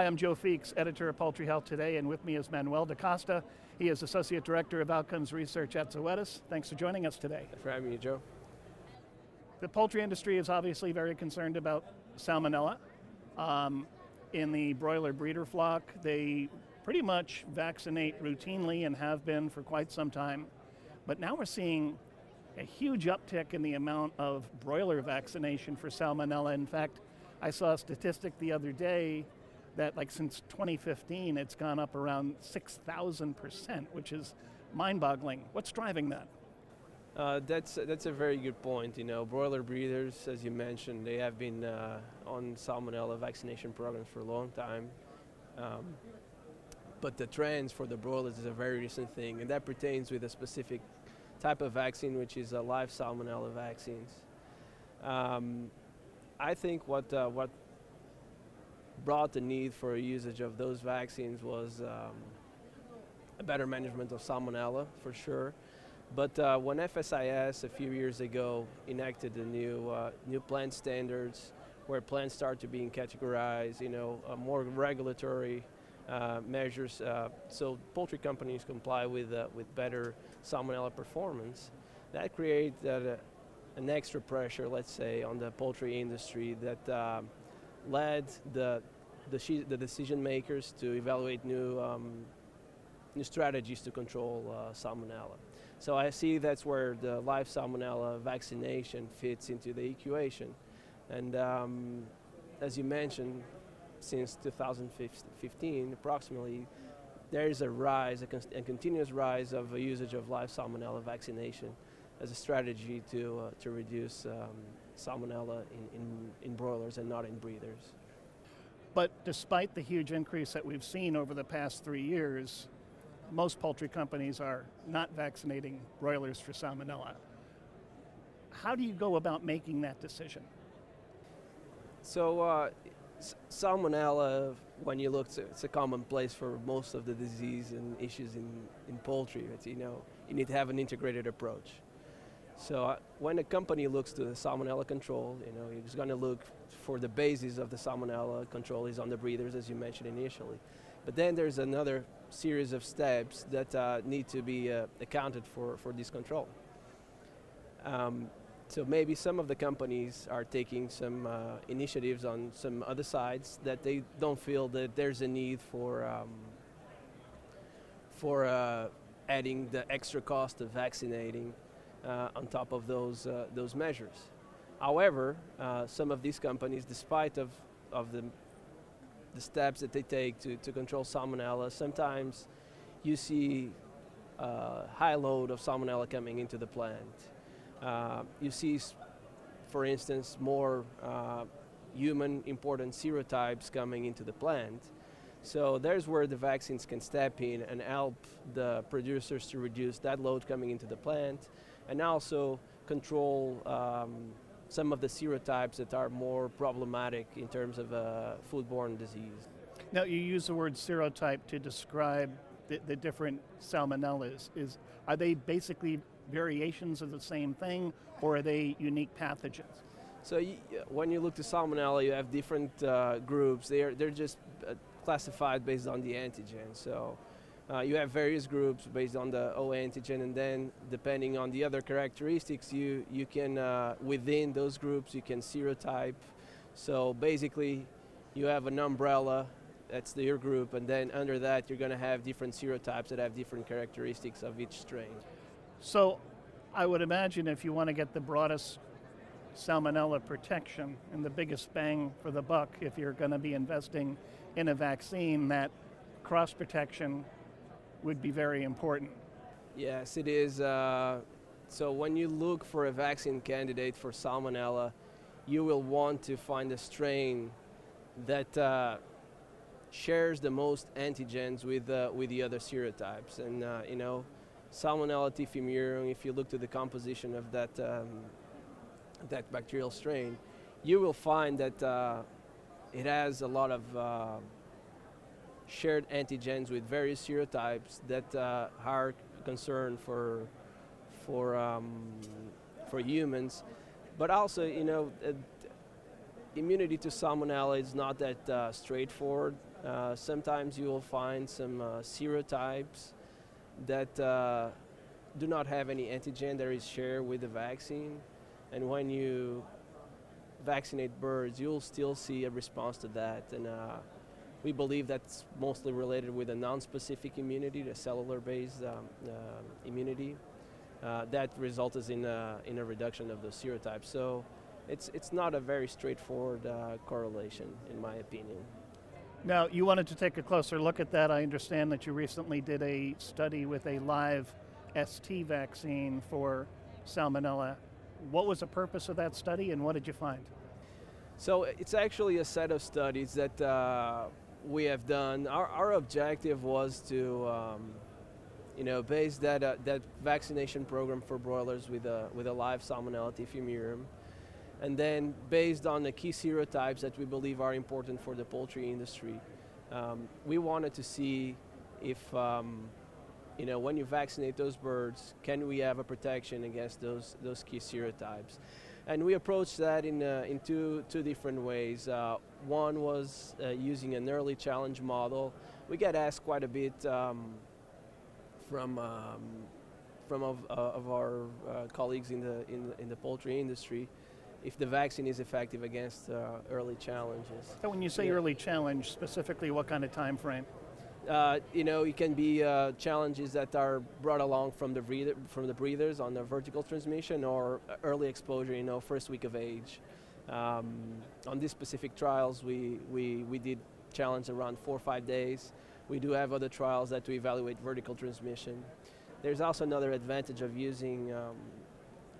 Hi, I'm Joe Feeks, editor of Poultry Health Today, and with me is Manuel Da Costa. He is Associate Director of Outcomes Research at Zoetis. Thanks for joining us today. Thanks for having me, Joe. The poultry industry is obviously very concerned about salmonella. Um, in the broiler breeder flock, they pretty much vaccinate routinely and have been for quite some time. But now we're seeing a huge uptick in the amount of broiler vaccination for salmonella. In fact, I saw a statistic the other day that like since 2015 it's gone up around 6,000%, which is mind-boggling. What's driving that? Uh, that's that's a very good point. You know, broiler breeders, as you mentioned, they have been uh, on salmonella vaccination programs for a long time. Um, but the trends for the broilers is a very recent thing, and that pertains with a specific type of vaccine, which is a live salmonella vaccines. Um, I think what uh, what brought the need for usage of those vaccines was um, a better management of salmonella, for sure. But uh, when FSIS a few years ago enacted the new uh, new plant standards, where plants start to being categorized, you know, uh, more regulatory uh, measures, uh, so poultry companies comply with uh, with better salmonella performance. That created an extra pressure, let's say, on the poultry industry that led the the, the, decision makers to evaluate new um, new strategies to control uh, salmonella. So I see that's where the live salmonella vaccination fits into the equation. And um, as you mentioned, since 2015, approximately, there is a rise, a, con a continuous rise of usage of live salmonella vaccination as a strategy to, uh, to reduce um, salmonella in, in, in broilers and not in breeders. But despite the huge increase that we've seen over the past three years, most poultry companies are not vaccinating broilers for salmonella. How do you go about making that decision? So, uh, salmonella, when you look, it's a common place for most of the disease and issues in, in poultry. It's, you know, you need to have an integrated approach. So uh, when a company looks to the salmonella control, you know, it's going to look for the basis of the salmonella control is on the breeders, as you mentioned initially. But then there's another series of steps that uh, need to be uh, accounted for for this control. Um, so maybe some of the companies are taking some uh, initiatives on some other sides that they don't feel that there's a need for um, for uh, adding the extra cost of vaccinating on top of those, uh, those measures. However, uh, some of these companies, despite of, of the, the steps that they take to, to control salmonella, sometimes you see a high load of salmonella coming into the plant. Uh, you see, for instance, more uh, human important serotypes coming into the plant. So there's where the vaccines can step in and help the producers to reduce that load coming into the plant and also control um, some of the serotypes that are more problematic in terms of uh, foodborne disease. Now, you use the word serotype to describe the, the different salmonellas. Is, are they basically variations of the same thing, or are they unique pathogens? So you, when you look to salmonella, you have different uh, groups. They're, they're just uh, classified based on the antigen. So uh, you have various groups based on the O antigen, and then depending on the other characteristics, you you can uh, within those groups you can serotype. So basically, you have an umbrella that's your group, and then under that you're going to have different serotypes that have different characteristics of each strain. So, I would imagine if you want to get the broadest salmonella protection and the biggest bang for the buck, if you're going to be investing in a vaccine, that cross protection would be very important. Yes, it is. Uh, so when you look for a vaccine candidate for salmonella, you will want to find a strain that uh, shares the most antigens with uh, with the other serotypes. And uh, you know, Salmonella typhimurium. If you look to the composition of that um, that bacterial strain, you will find that uh, it has a lot of uh, shared antigens with various serotypes that uh, are concerned for for um, for humans, but also you know uh, immunity to salmonella is not that uh, straightforward. Uh, sometimes you will find some uh, serotypes that uh, do not have any antigen that is shared with the vaccine. And when you vaccinate birds, you'll still see a response to that. And we believe that's mostly related with a non-specific immunity, the cellular-based um, uh, immunity. Uh, that results in a, in a reduction of the serotypes. So it's, it's not a very straightforward uh, correlation, in my opinion. Now, you wanted to take a closer look at that. I understand that you recently did a study with a live ST vaccine for salmonella. What was the purpose of that study and what did you find? So it's actually a set of studies that uh, we have done. Our, our objective was to, um, you know, base that, uh, that vaccination program for broilers with a, with a live Salmonella typhimurium. And then based on the key serotypes that we believe are important for the poultry industry, um, we wanted to see if, um, you know, when you vaccinate those birds, can we have a protection against those, those key serotypes? And we approached that in, uh, in two, two different ways. Uh, one was uh, using an early challenge model. We get asked quite a bit um, from, um, from of, uh, of our uh, colleagues in the, in, in the poultry industry if the vaccine is effective against uh, early challenges. So when you say yeah. early challenge, specifically what kind of time frame? Uh, you know, it can be uh, challenges that are brought along from the breeder, from the breeders on the vertical transmission or early exposure. You know, first week of age. Um, on these specific trials, we, we, we did challenge around four or five days. We do have other trials that we evaluate vertical transmission. There's also another advantage of using um,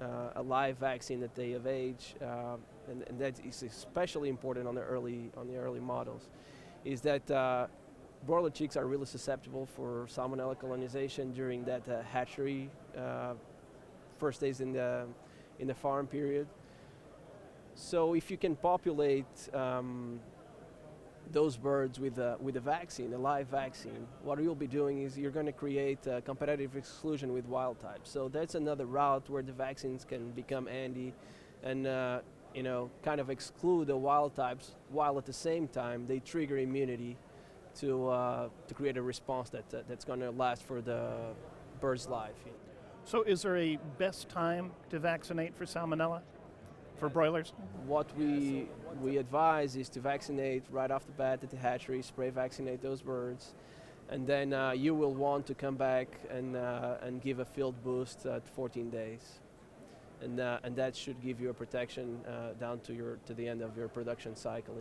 uh, a live vaccine at day of age, uh, and, and, that is especially important on the early on the early models, is that uh, broiler chicks are really susceptible for salmonella colonization during that uh, hatchery uh, first days in the in the farm period. So if you can populate um, those birds with a, with a vaccine, a live vaccine, what you'll be doing is you're going to create a competitive exclusion with wild types. So that's another route where the vaccines can become handy and uh, you know kind of exclude the wild types while at the same time they trigger immunity to, uh, to create a response that, uh, that's going to last for the bird's life. So, is there a best time to vaccinate for salmonella for broilers? What we we advise is to vaccinate right off the bat at the hatchery, spray vaccinate those birds, and then uh, you will want to come back and uh, and give a field boost at 14 days, and uh, and that should give you a protection uh, down to your to the end of your production cycle.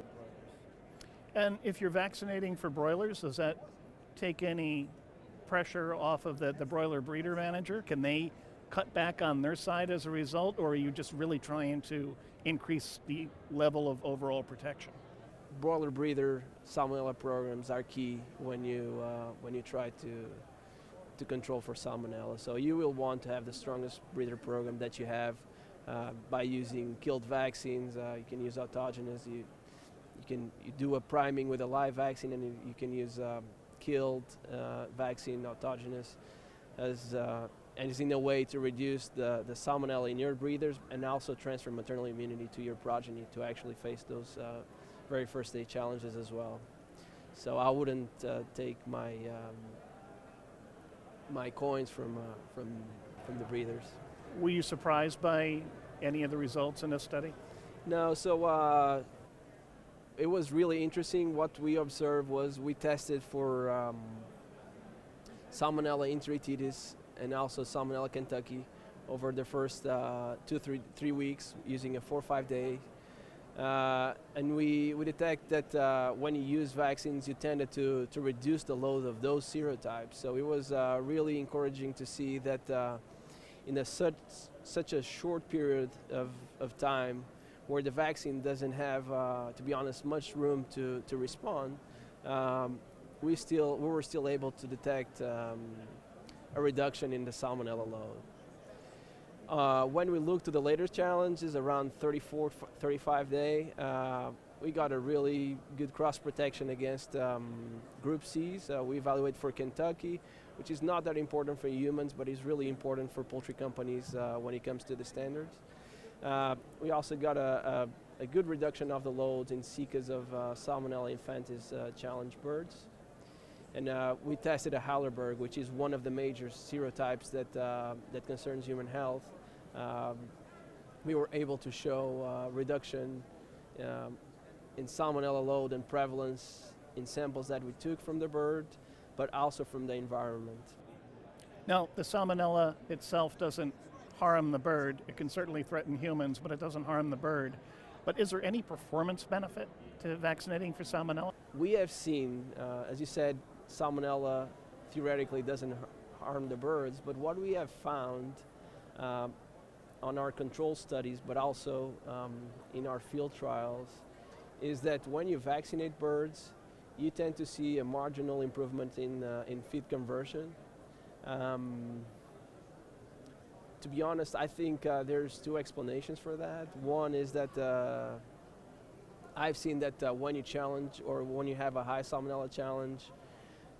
And if you're vaccinating for broilers, does that take any pressure off of the, the broiler breeder manager? Can they cut back on their side as a result, or are you just really trying to increase the level of overall protection? Broiler breeder salmonella programs are key when you uh, when you try to to control for salmonella. So you will want to have the strongest breeder program that you have uh, by using killed vaccines. Uh, you can use autogenous. You you can you do a priming with a live vaccine, and you, can use um, killed uh, vaccine autogenous as uh, and is in a way to reduce the, the salmonella in your breeders and also transfer maternal immunity to your progeny to actually face those uh, very first day challenges as well. So I wouldn't uh, take my um, my coins from uh, from from the breeders. Were you surprised by any of the results in this study? No. So uh, it was really interesting. What we observed was we tested for um, Salmonella enteritidis and also Salmonella kentucky over the first uh, two, three, three weeks using a four, five day. Uh, and we, we detect that uh, when you use vaccines, you tended to, to reduce the load of those serotypes. So it was uh, really encouraging to see that uh, in a such, such a short period of, of time, where the vaccine doesn't have, uh, to be honest, much room to, to respond, um, we still we were still able to detect um, a reduction in the salmonella load. Uh, when we look to the later challenges around 34, 35 day, uh, we got a really good cross protection against um, group C's. Uh, we evaluate for Kentucky, which is not that important for humans, but is really important for poultry companies uh, when it comes to the standards. Uh, we also got a, a good reduction of the loads in cases of uh, Salmonella infantis uh, challenge birds. And uh, we tested a Heidelberg, which is one of the major serotypes that, uh, that concerns human health. Um, we were able to show uh, reduction um, in Salmonella load and prevalence in samples that we took from the bird, but also from the environment. Now, the Salmonella itself doesn't harm the bird. It can certainly threaten humans, but it doesn't harm the bird. But is there any performance benefit to vaccinating for Salmonella? We have seen, uh, as you said, Salmonella theoretically doesn't harm the birds, but what we have found um, on our control studies, but also um, in our field trials, is that when you vaccinate birds, you tend to see a marginal improvement in, uh, in feed conversion. Um, to be honest, I think uh, there's two explanations for that. One is that uh, I've seen that uh, when you challenge or when you have a high salmonella challenge,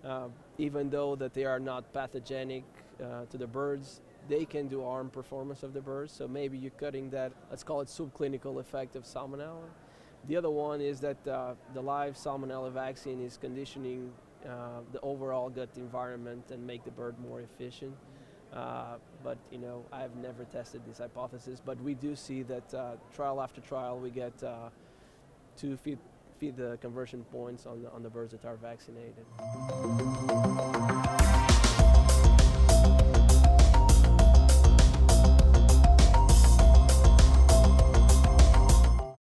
uh, even though that they are not pathogenic uh, to the birds, they can do harm performance of the birds. So maybe you're cutting that, let's call it subclinical effect of salmonella. The other one is that the live salmonella vaccine is conditioning the overall gut environment and make the bird more efficient. Uh, but you know, I've never tested this hypothesis. But we do see that uh, trial after trial, we get uh, two feed, feed the conversion points on the, on the birds that are vaccinated.